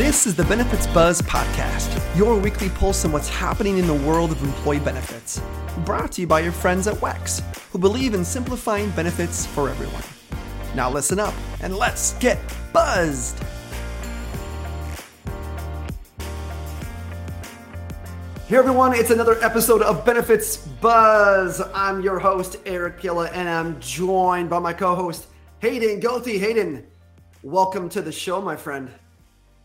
This is the Benefits Buzz Podcast, your weekly pulse on what's happening in the world of employee benefits. Brought to you by your friends at WEX, who believe in simplifying benefits for everyone. Now listen up and let's get buzzed. Hey everyone, it's another episode of Benefits Buzz. I'm your host, Eric Pilla, and I'm joined by my co host, Hayden Guilty. Hayden, welcome to the show, my friend.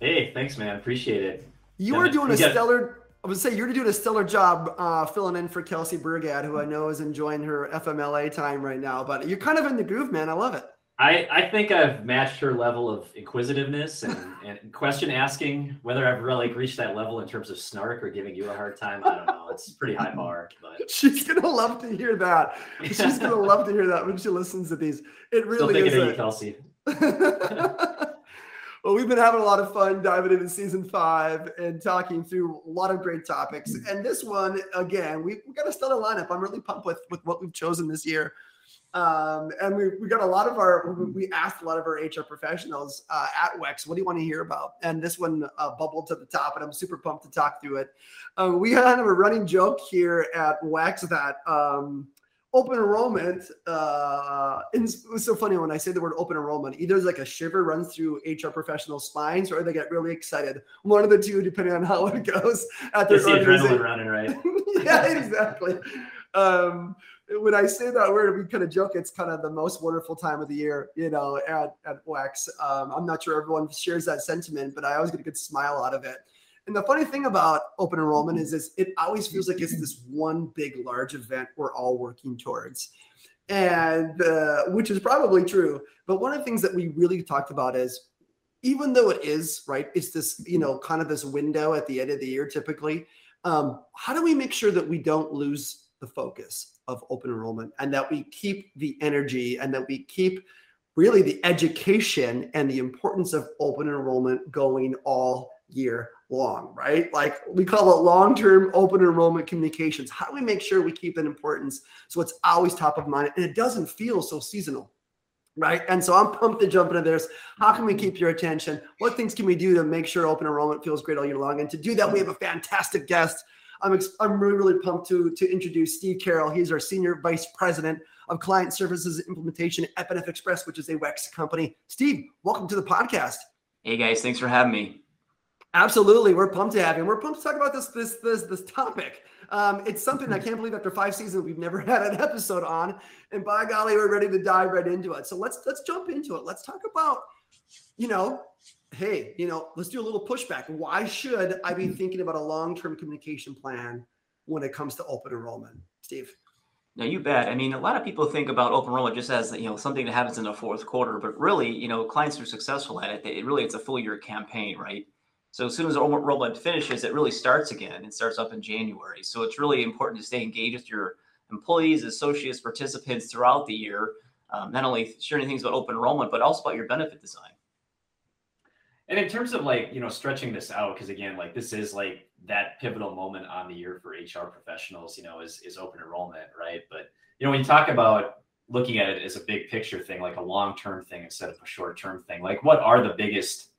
Hey, thanks, man. Appreciate it. You are doing a stellar. I would say you're doing a stellar job uh, filling in for Kelsey Brigad, who I know is enjoying her FMLA time right now. But you're kind of in the groove, man. I love it. I, I think I've matched her level of inquisitiveness and, and question asking. Whether I've really reached that level in terms of snark or giving you a hard time, I don't know. It's pretty high bar, but she's gonna love to hear that. She's gonna love to hear that when she listens to these. It really Still is. A, you, Kelsey. Well, we've been having a lot of fun diving into season five and talking through a lot of great topics. And this one, again, we, we got a stellar lineup. I'm really pumped with, with what we've chosen this year. Um, and we, we got a lot of our, we asked a lot of our HR professionals uh, at WEX, what do you want to hear about? And this one uh, bubbled to the top, and I'm super pumped to talk through it. Uh, we had a running joke here at WEX that um, open enrollment uh it's, so funny when i say the word open enrollment either like a shiver runs through hr professional spines or they get really excited. One of the two depending on how it goes at their adrenaline running right? Yeah exactly. Um when i say that word we kind of joke it's kind of the most wonderful time of the year you know at at WEX. Um, i'm not sure everyone shares that sentiment but i always get a good smile out of it and the funny thing about open enrollment is, is it always feels like it's this one big, large event we're all working towards, and uh, which is probably true. But one of the things that we really talked about is, even though it is right, it's this you know kind of this window at the end of the year typically. Um, how do we make sure that we don't lose the focus of open enrollment and that we keep the energy and that we keep really the education and the importance of open enrollment going all year long, right? Like we call it long term open enrollment communications. How do we make sure we keep that importance so it's always top of mind and it doesn't feel so seasonal? Right. And so I'm pumped to jump into this. How can we keep your attention? What things can we do to make sure open enrollment feels great all year long? And to do that, we have a fantastic guest. I'm, I'm really, really pumped to, to introduce Steve Carroll. He's our Senior Vice President of Client Services Implementation at Benefit Express, which is a WEX company. Steve, welcome to the podcast. Hey guys, thanks for having me. Absolutely, we're pumped to have you. And we're pumped to talk about this this this this topic. Um, it's something I can't believe after five seasons we've never had an episode on, and by golly, we're ready to dive right into it. So let's let's jump into it. Let's talk about, you know, hey, you know, let's do a little pushback. Why should I be thinking about a long term communication plan when it comes to open enrollment, Steve? No, you bet. I mean, a lot of people think about open enrollment just as you know something that happens in the fourth quarter, but really, you know, clients are successful at it. It really it's a full year campaign, right? So as soon as enrollment finishes, it really starts again. It starts up in January. So it's really important to stay engaged with your employees, associates, participants throughout the year. Um, not only sharing things about open enrollment, but also about your benefit design. And in terms of like, you know, stretching this out, because again, like this is like that pivotal moment on the year for HR professionals, you know, is, is open enrollment, right? But, you know, when you talk about looking at it as a big picture thing, like a long-term thing instead of a short-term thing, like what are the biggest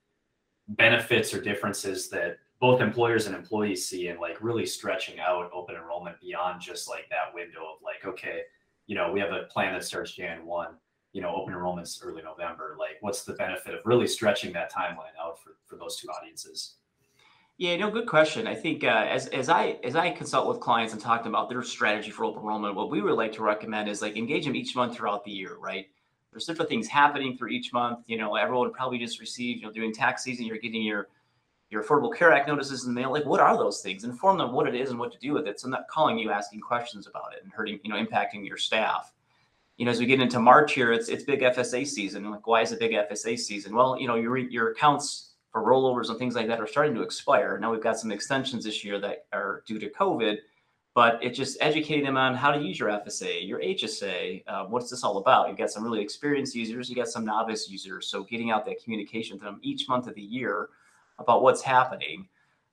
benefits or differences that both employers and employees see and like really stretching out open enrollment beyond just like that window of like okay you know we have a plan that starts jan 1 you know open enrollment's early november. Like what's the benefit of really stretching that timeline out for, for those two audiences? Yeah no good question. I think uh, as, as i as i consult with clients and talk about their strategy for open enrollment what we would like to recommend is like engage them each month throughout the year right there's different things happening through each month. You know, everyone probably just received, you know, during tax season, you're getting your your Affordable Care Act notices in the mail. Like, what are those things? Inform them what it is and what to do with it. So I'm not calling you asking questions about it and hurting, you know, impacting your staff. You know, as we get into March here, it's it's big FSA season. Like, why is it big FSA season? Well, you know, your your accounts for rollovers and things like that are starting to expire. Now we've got some extensions this year that are due to COVID but it's just educating them on how to use your FSA, your HSA. Uh, what's this all about? You've got some really experienced users, you got some novice users. So getting out that communication to them each month of the year about what's happening.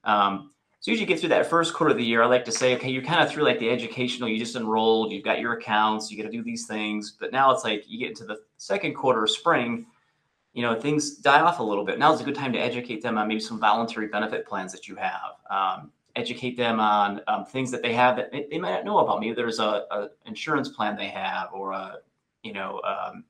Um, so usually get through that first quarter of the year. I like to say, okay, you're kind of through like the educational. You just enrolled, you've got your accounts, you got to do these things. But now it's like you get into the second quarter of spring. you know, things die off a little bit. Now is a good time to educate them on maybe some voluntary benefit plans that you have. Um, educate them on um, things that they have that they, they, might not know about. Maybe there's a, a, insurance plan they have, or a you know, um,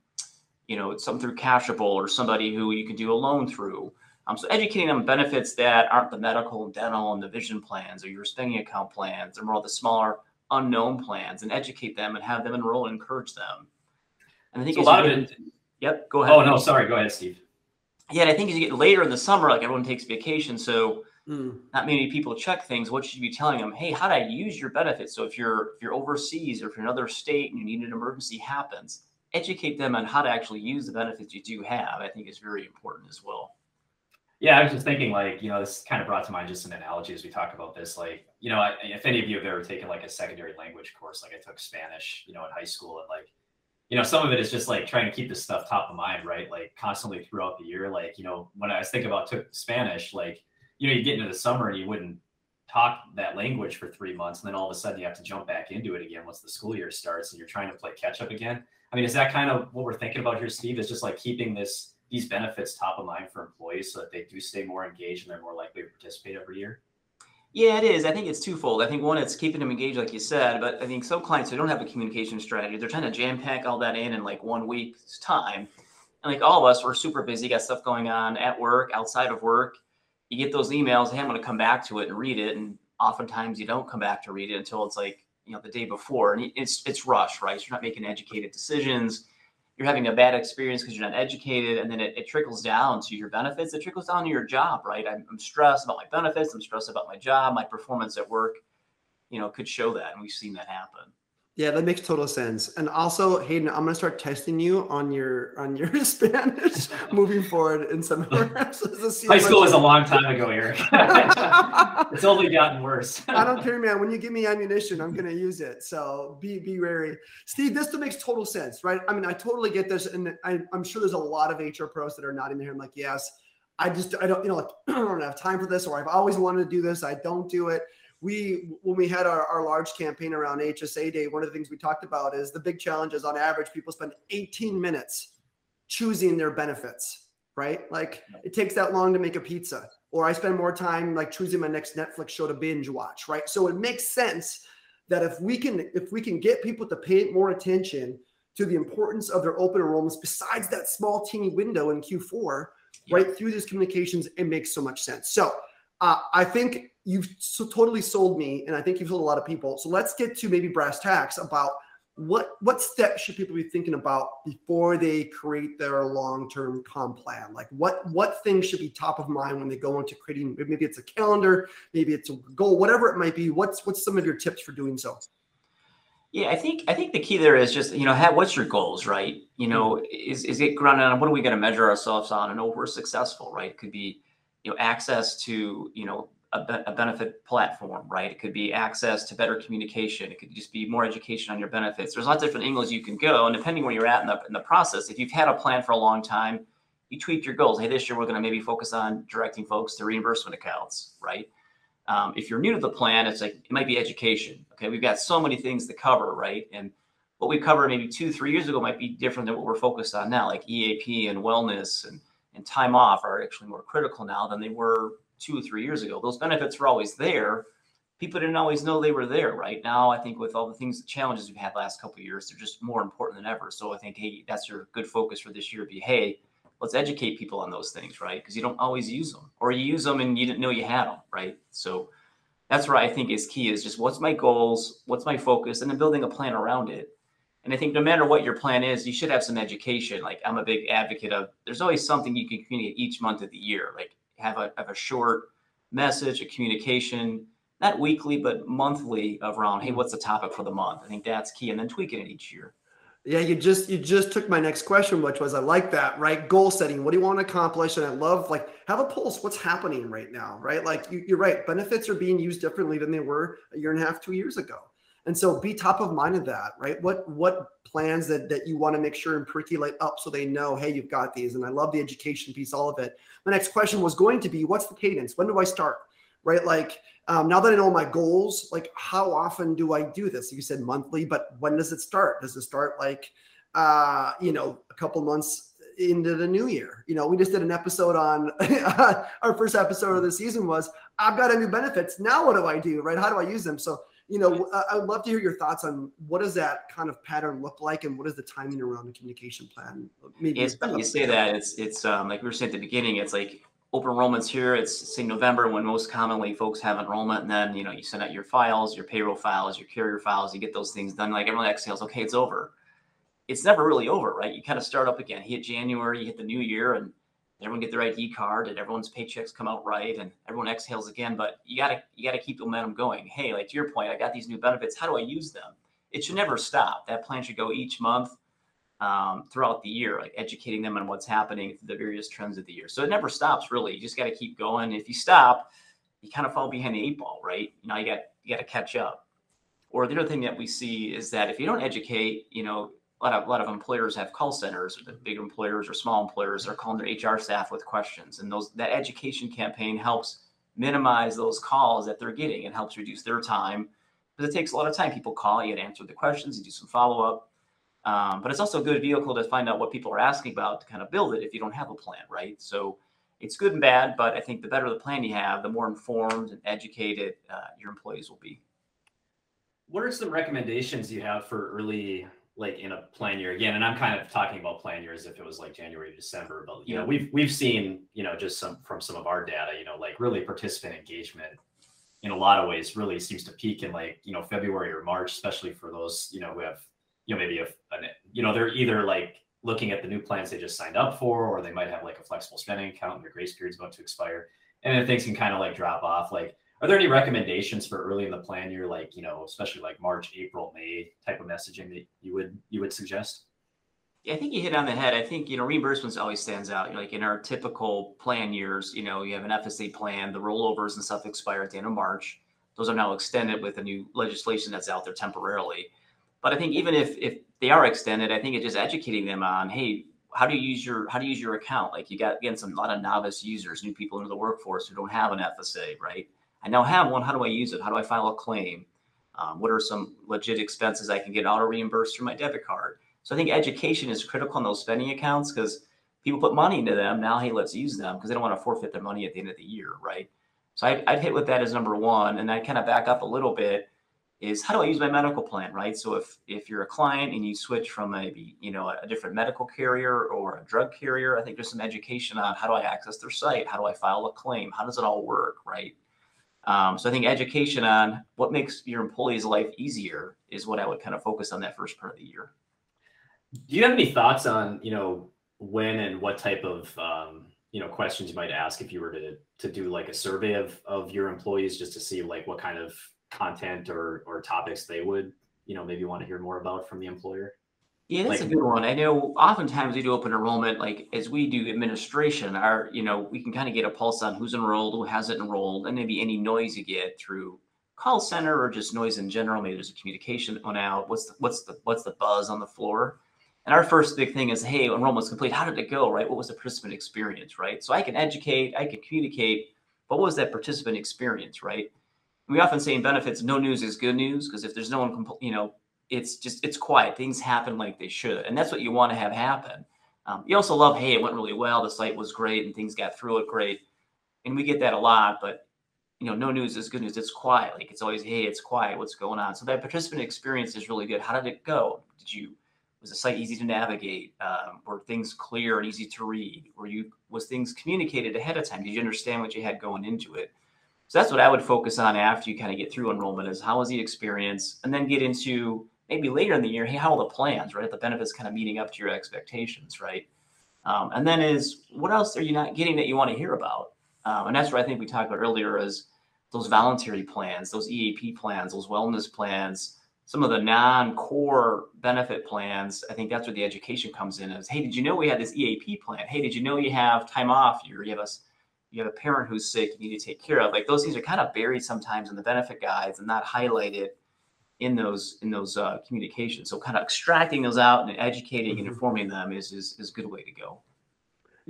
you know, something through Cashable or somebody who you can do a loan through. Um, so educating them benefits that aren't the medical and dental and the vision plans or your spending account plans. They're more the smaller unknown plans and educate them and have them enroll and encourage them. And I think so a lot of it. Yep. Go ahead. Oh no, sorry. Go ahead, Steve. Yeah, I think as you get later in the summer, like everyone takes vacation, so mm. not many people check things. What should you be telling them? Hey, how do I use your benefits? So if you're if you're overseas or if you're in another state and you need an emergency happens, educate them on how to actually use the benefits you do have. I think is very important as well. Yeah, I was just thinking, like, you know, this kind of brought to mind just an analogy as we talk about this. Like, you know, if any of you have ever taken like a secondary language course, like I took Spanish, you know, in high school, and like, you know, some of it is just like trying to keep this stuff top of mind, right? Like constantly throughout the year. Like, you know, when I was thinking about took Spanish, like, you know, you get into the summer and you wouldn't talk that language for three months, and then all of a sudden you have to jump back into it again once the school year starts, and you're trying to play catch up again. I mean, is that kind of what we're thinking about here, Steve? Is just like keeping this these benefits top of mind for employees so that they do stay more engaged and they're more likely to participate every year? Yeah, it is. I think it's twofold. I think one, it's keeping them engaged, like you said, but I think some clients who don't have a communication strategy, they're trying to jam pack all that in in like one week's time. And like all of us, we're super busy, got stuff going on at work, outside of work. You get those emails, hey, I'm going to come back to it and read it. And oftentimes you don't come back to read it until it's like, you know, the day before. And it's it's rush, right? So you're not making educated decisions you're having a bad experience because you're not educated and then it, it, trickles down to your benefits it trickles down to your job right I'm, I'm, stressed about my benefits i'm stressed about my job my performance at work you know could show that and we've seen that happen yeah, that makes total sense. And also, Hayden, I'm gonna start testing you on your on your Spanish moving forward in some of our episodes. High school was a long time ago, Eric. it's only gotten worse. I don't care, man. When you give me ammunition, I'm gonna use it. So be be wary. Steve, this makes total sense, right? I mean, I totally get this, and I, I'm sure there's a lot of HR pros that are nodding their head. I'm like, yes, I just I don't, you know, like, I don't have time for this, or I've always wanted to do this. I don't do it we when we had our, our large campaign around HSA Day, one of the things we talked about is the big challenge is on average people spend 18 minutes choosing their benefits, right? Like it takes that long to make a pizza, or I spend more time like choosing my next Netflix show to binge watch, right? So it makes sense that if we can if we can get people to pay more attention to the importance of their open enrollments besides that small teeny window in Q4, yeah. right through these communications, it makes so much sense. So uh, I think you've so totally sold me, and I think you've sold a lot of people. So let's get to maybe brass tacks about what what steps should people be thinking about before they create their long-term comp plan? Like what what things should be top of mind when they go into creating maybe it's a calendar maybe it's a goal whatever it might be what's what's some of your tips for doing so? Yeah i think i think the key there is just you know have, what's your goals right? You know mm-hmm. is, is it grounded on what are we going to measure ourselves on? And know we're successful right? It could be you know access to you know a, a, benefit platform, right? It could be access to better communication. It could just be more education on your benefits. There's lots of different angles you can go, and depending where you're at in the in the process, if you've had a plan for a long time, you tweak your goals. Hey, this year we're going to maybe focus on directing folks to reimbursement accounts, right? Um, if you're new to the plan, it's like it might be education. Okay, we've got so many things to cover, right? And what we covered maybe two, three years ago might be different than what we're focused on now, like EAP and wellness and and time off are actually more critical now than they were two or three years ago. Those benefits were always there. People didn't always know they were there. Right now, I think with all the things, the challenges we've had last couple years, they're just more important than ever. So I think, hey, that's your good focus for this year. Be hey, let's educate people on those things, right? Because you don't always use them, or you use them and you didn't know you had them, right? So that's where I think is key is just what's my goals, what's my focus, and then building a plan around it. And I think no matter what your plan is, you should have some education. Like I'm a big advocate of there's always something you can communicate each month of the year. Like have a have a short message, a communication, not weekly, but monthly around, hey, mm-hmm. what's the topic for the month? I think that's key. And then tweaking it each year. Yeah, you just you just took my next question, which was I like that, right? Goal setting. What do you want to accomplish? And I love like have a pulse. What's happening right now, right? Like you, you're right. Benefits are being used differently than they were a year and a half, two years ago. And so be top of mind of that, right? What what plans that that you want to make sure and percolate up so they know, hey, you've got these. And I love the education piece, all of it. My next question was going to be, what's the cadence? When do I start? Right? Like um, now that I know my goals, like how often do I do this? You said monthly, but when does it start? Does it start like uh, you know, a couple months into the new year. You know, we just did an episode on our first episode of the season was I've got a new benefits. Now what do I do? Right? How do I use them? So, you know, I would love to hear your thoughts on what does that kind of pattern look like and what is the timing around the communication plan? Maybe it's funny you say that. It's it's um, like we were saying at the beginning, it's like open enrollments here. It's say November when most commonly folks have enrollment, and then you know you send out your files, your payroll files, your carrier files, you get those things done. Like everyone exhales, okay, it's over it's never really over, right? You kind of start up again. You hit January, you hit the new year, and everyone get their ID card, and everyone's paychecks come out right, and everyone exhales again. But you gotta you gotta keep the momentum going. Hey, like to your point, I got these new benefits. How do I use them? It should never stop. That plan should go each month um, throughout the year, like educating them on what's happening the various trends of the year. So it never stops, really. You just got to keep going. If you stop, you kind of fall behind the eight ball, right? You got you got to catch up. Or the other thing that we see is that if you don't educate, you know, a lot of a lot of employers have call centers, or the big employers or small employers are calling their HR staff with questions, and those that education campaign helps minimize those calls that they're getting. It helps reduce their time because it takes a lot of time. People call, you answer the questions, you do some follow up, um, but it's also a good vehicle to find out what people are asking about to kind of build it if you don't have a plan, right? So it's good and bad, but I think the better the plan you have, the more informed and educated uh, your employees will be. What are some recommendations you have for early like in a plan year again, and I'm kind of talking about plan year as if it was like January to December, but you know, we've we've seen, you know, just some from some of our data, you know, like really participant engagement in a lot of ways really seems to peak in like, you know, February or March, especially for those, you know, who have, you know, maybe a, an, you know, they're either like looking at the new plans they just signed up for, or they might have like a flexible spending account and their grace period's about to expire. And then things can kind of like drop off. Like are there any recommendations for early in the plan year, like you know, especially like March, April, May type of messaging that you would you would suggest? Yeah, I think you hit on the head. I think you know reimbursements always stands out. Like in our typical plan years, you know, you have an FSA plan, the rollovers and stuff expire at the end of March. Those are now extended with the new legislation that's out there temporarily. But I think even if if they are extended, I think it's just educating them on, hey, how do you use your how do you use your account? Like you got again some a lot of novice users, new people into the workforce who don't have an FSA, right? I now have one. How do I use it? How do I file a claim? Um, what are some legit expenses I can get auto reimbursed through my debit card? So I think education is critical in those spending accounts because people put money into them. Now, hey, let's use them because they don't want to forfeit their money at the end of the year, right? So I'd, I'd hit with that as number one, and I kind of back up a little bit. Is how do I use my medical plan, right? So if if you're a client and you switch from maybe you know a different medical carrier or a drug carrier, I think there's some education on how do I access their site, how do I file a claim, how does it all work, right? Um, so I think education on what makes your employee's life easier is what I would kind of focus on that first part of the year. Do you have any thoughts on you know when and what type of um, you know questions you might ask if you were to to do like a survey of of your employees just to see like what kind of content or or topics they would you know maybe want to hear more about from the employer? Yeah, that's like, a good one. I know oftentimes we do open enrollment, like as we do administration, our, you know, we can kind of get a pulse on who's enrolled, who hasn't enrolled, and maybe any noise you get through call center or just noise in general. Maybe there's a communication that went out. What's the what's the what's the buzz on the floor? And our first big thing is, hey, enrollment's complete. How did it go? Right? What was the participant experience? Right? So I can educate, I can communicate, but what was that participant experience? Right? We often say in benefits, no news is good news because if there's no one, you know, it's just it's quiet. Things happen like they should, and that's what you want to have happen. Um, you also love, hey, it went really well. The site was great, and things got through it great, and we get that a lot. But you know, no news is good news. It's quiet. Like it's always, hey, it's quiet. What's going on? So that participant experience is really good. How did it go? Did you was the site easy to navigate? Um, were things clear and easy to read? Were you was things communicated ahead of time? Did you understand what you had going into it? So that's what I would focus on after you kind of get through enrollment is how was the experience, and then get into maybe later in the year, hey, how are the plans, right? The benefits kind of meeting up to your expectations, right? Um, and then is what else are you not getting that you want to hear about? Um, and that's what I think we talked about earlier is those voluntary plans, those EAP plans, those wellness plans, some of the non-core benefit plans. I think that's where the education comes in. Is hey, did you know we had this EAP plan? Hey, did you know you have time off? You have a you have a parent who's sick, you need to take care of. Like those things are kind of buried sometimes in the benefit guides and not highlighted in those in those uh, communications. So kind of extracting those out and educating mm-hmm. and informing them is, is is a good way to go.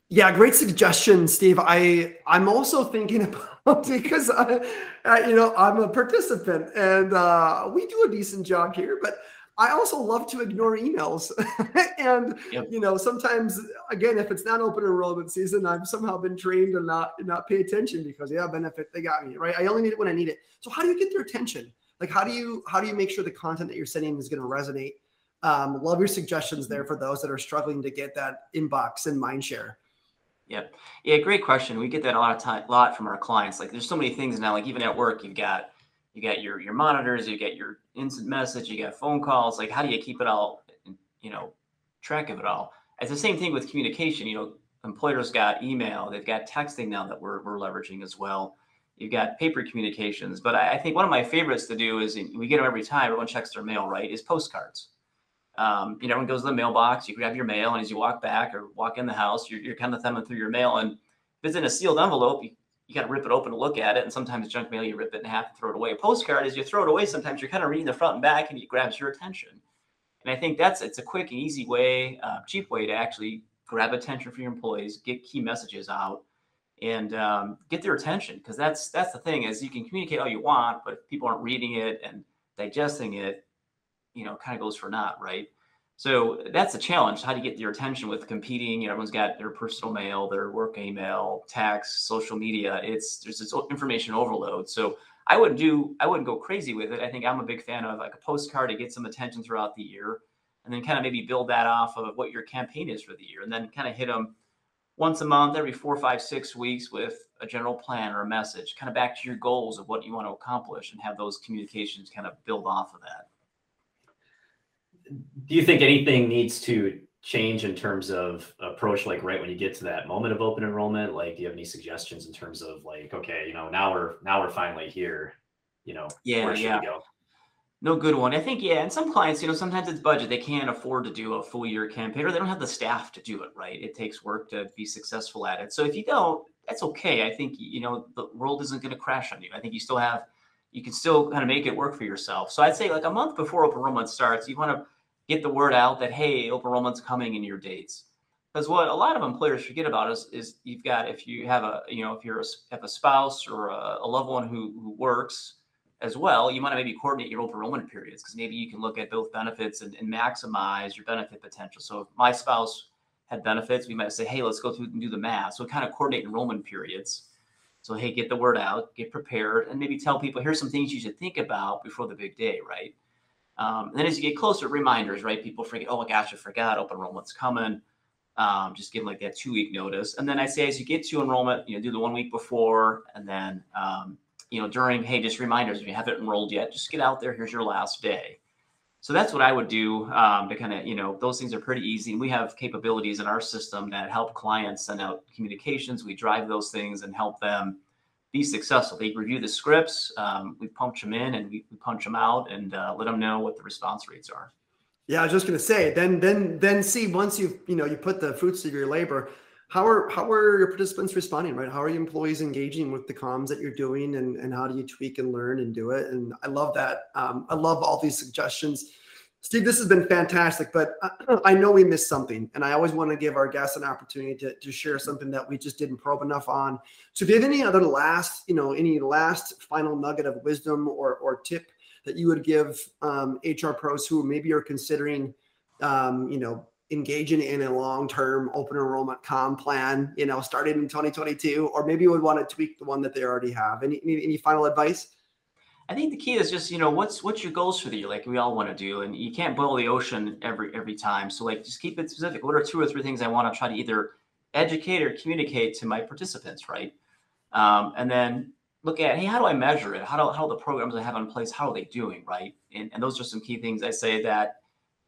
Yeah, great suggestion, Steve. I I'm also thinking about because I, uh, you know I'm a participant and uh, we do a decent job here, but I also love to ignore emails. and yep. you know, sometimes again, if it's not open enrollment season, I've somehow been trained to not not pay attention because yeah, benefit, they got me, right? I only need it when I need it. So how do you get their attention? Like how do you how do you make sure the content that you're sending is going to resonate? Um, love your suggestions there for those that are struggling to get that inbox and mind share. Yep. Yeah, great question. We get that a lot of time, a lot from our clients. Like, there's so many things now. Like, even at work, you've got you got your your monitors, you get your instant message, you got phone calls. Like, how do you keep it all, you know, track of it all? It's the same thing with communication. You know, employers got email, they've got texting now that we're we're leveraging as well. You've got paper communications, but I, I think one of my favorites to do is we get them every time. Everyone checks their mail, right? Is postcards um, you know, everyone goes to the mailbox, you grab your mail, and as you walk back or walk in the house, you're, you're kind of thumbing through your mail. And if it's in a sealed envelope, you, you got to rip it open to look at it. And sometimes junk mail, you rip it in half and throw it away. A postcard, as you throw it away, sometimes you're kind of reading the front and back and it grabs your attention. And I think that's it's a quick and easy way, uh, cheap way to actually grab attention for your employees, get key messages out, and um, get their attention. Because that's that's the thing is you can communicate all you want, but if people aren't reading it and digesting it, you know, kind of goes for naught, right? So that's a challenge. How do you get your attention with competing? You know, everyone's got their personal mail, their work email, text, social media. It's there's this information overload. So I wouldn't do I wouldn't go crazy with it. I think I'm a big fan of like a postcard to get some attention throughout the year, and then kind of maybe build that off of what your campaign is for the year, and then kind of hit them once a month, every four, five, six weeks with a general plan or a message, kind of back to your goals of what you want to accomplish, and have those communications kind of build off of that. Do you think anything needs to change in terms of approach like right when you get to that moment of open enrollment? Like do you have any suggestions in terms of like okay you know now we're now we're finally here you know yeah yeah no good one. I think yeah and some clients you know sometimes it's budget. They can't afford to do a full year campaign or they don't have the staff to do it right? It takes work to be successful at it. So if you don't that's okay. I think you know the world isn't going to crash on you. I think you still have you can still kind of make it work for yourself. So i'd say like a month before open enrollment starts you want to get the word out that hey, open enrollment's coming in your dates. Because what a lot of employers forget about is, is you've got if you have a you know if you're a, have a spouse or a, a loved one who who works as well, you want to maybe coordinate your open enrollment periods because maybe you can look at both benefits and, and, maximize your benefit potential. So if my spouse had benefits, we might say, hey, let's go through and do the math. So kind of coordinate enrollment periods. So hey, get the word out, get prepared, and maybe tell people here's some things you should think about before the big day, right? Um, and then as you get closer, reminders, right? People forget, oh my gosh, I forgot open enrollment's coming. Um, just give them like that two week notice. And then I say, as you get to enrollment, you know, do the one week before, and then, um, you know, during, hey, just reminders, if you haven't enrolled yet, just get out there. Here's your last day. So that's what I would do um, to kind of, you know, those things are pretty easy. And we have capabilities in our system that help clients send out communications. We drive those things and help them be successful. They review the scripts, um, we punch them in, and we, we punch them out, and uh, let them know what the response rates are. Yeah, I was just going to say, then, then, then see once you've you know you put the fruits of your labor, how are how are your participants responding? Right, how are your employees engaging with the comms that you're doing, and and how do you tweak and learn and do it? And I love that. Um, I love all these suggestions Steve, this has been fantastic, but I know we missed something, and I always want to give our guests an opportunity to, to share something that we just didn't probe enough on. So, if you have any other last, you know, any last final nugget of wisdom or or tip that you would give um, HR pros who maybe are considering, um, you know, engaging in a long-term open enrollment com plan, you know, starting in 2022, or maybe you would want to tweak the one that they already have. Any any, any final advice? I think the key is just you know what's what's your goals for the year, like we all want to do, and you can't boil the ocean every every time. So like just keep it specific. What are two or three things I want to try to either educate or communicate to my participants, right? Um, and then look at hey, how do I measure it? How do how the programs I have in place, how are they doing, right? And and those are some key things I say that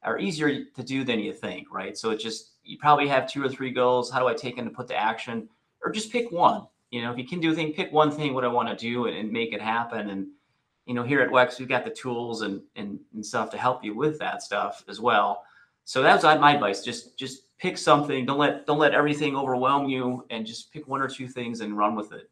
are easier to do than you think, right? So it just you probably have two or three goals. How do I take them to put to action, or just pick one? You know, if you can do a thing, pick one thing what I want to do and, and make it happen and you know, here at WEX, we've got the tools and, and, and stuff to help you with that stuff as well. So that's my advice. Just, just pick something. Don't let, don't let everything overwhelm you and just pick one or two things and run with it.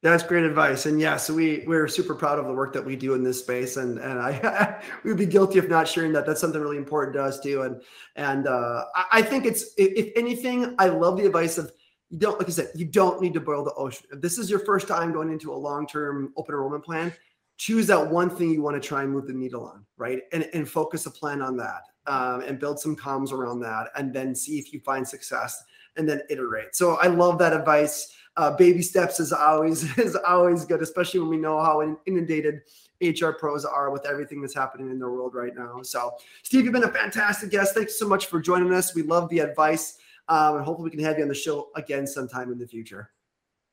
That's great advice. And yeah, so we we're super proud of the work that we do in this space. And and I we would be guilty of not sharing that. That's something really important to us too. And and uh, I think it's if anything, I love the advice of you don't like I said, you don't need to boil the ocean. If this is your first time going into a long-term open enrollment plan, choose that one thing you want to try and move the needle on, right? And, and focus a plan on that um, and build some comms around that and then see if you find success and then iterate. So I love that advice. Uh, baby steps is always is always good, especially when we know how inundated HR pros are with everything that's happening in the world right now. So, Steve, you've been a fantastic guest. Thanks so much for joining us. We love the advice, um, and hopefully we can have you on the show again sometime in the future.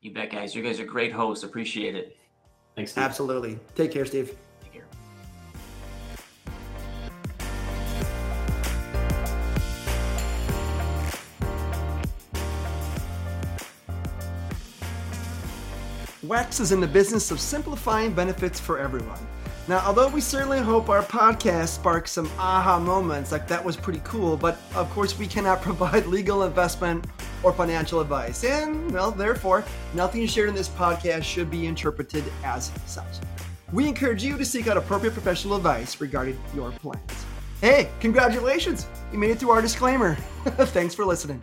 You bet, guys. You guys are great hosts. Appreciate it. Thanks. Steve. Absolutely. Take care, Steve. WEX is in the business of simplifying benefits for everyone. Now, although we certainly hope our podcast sparks some aha moments, like that was pretty cool, but of course we cannot provide legal investment or financial advice. And, well, therefore, nothing shared in this podcast should be interpreted as such. We encourage you to seek out appropriate professional advice regarding your plans. Hey, congratulations! You made it through our disclaimer. Thanks for listening.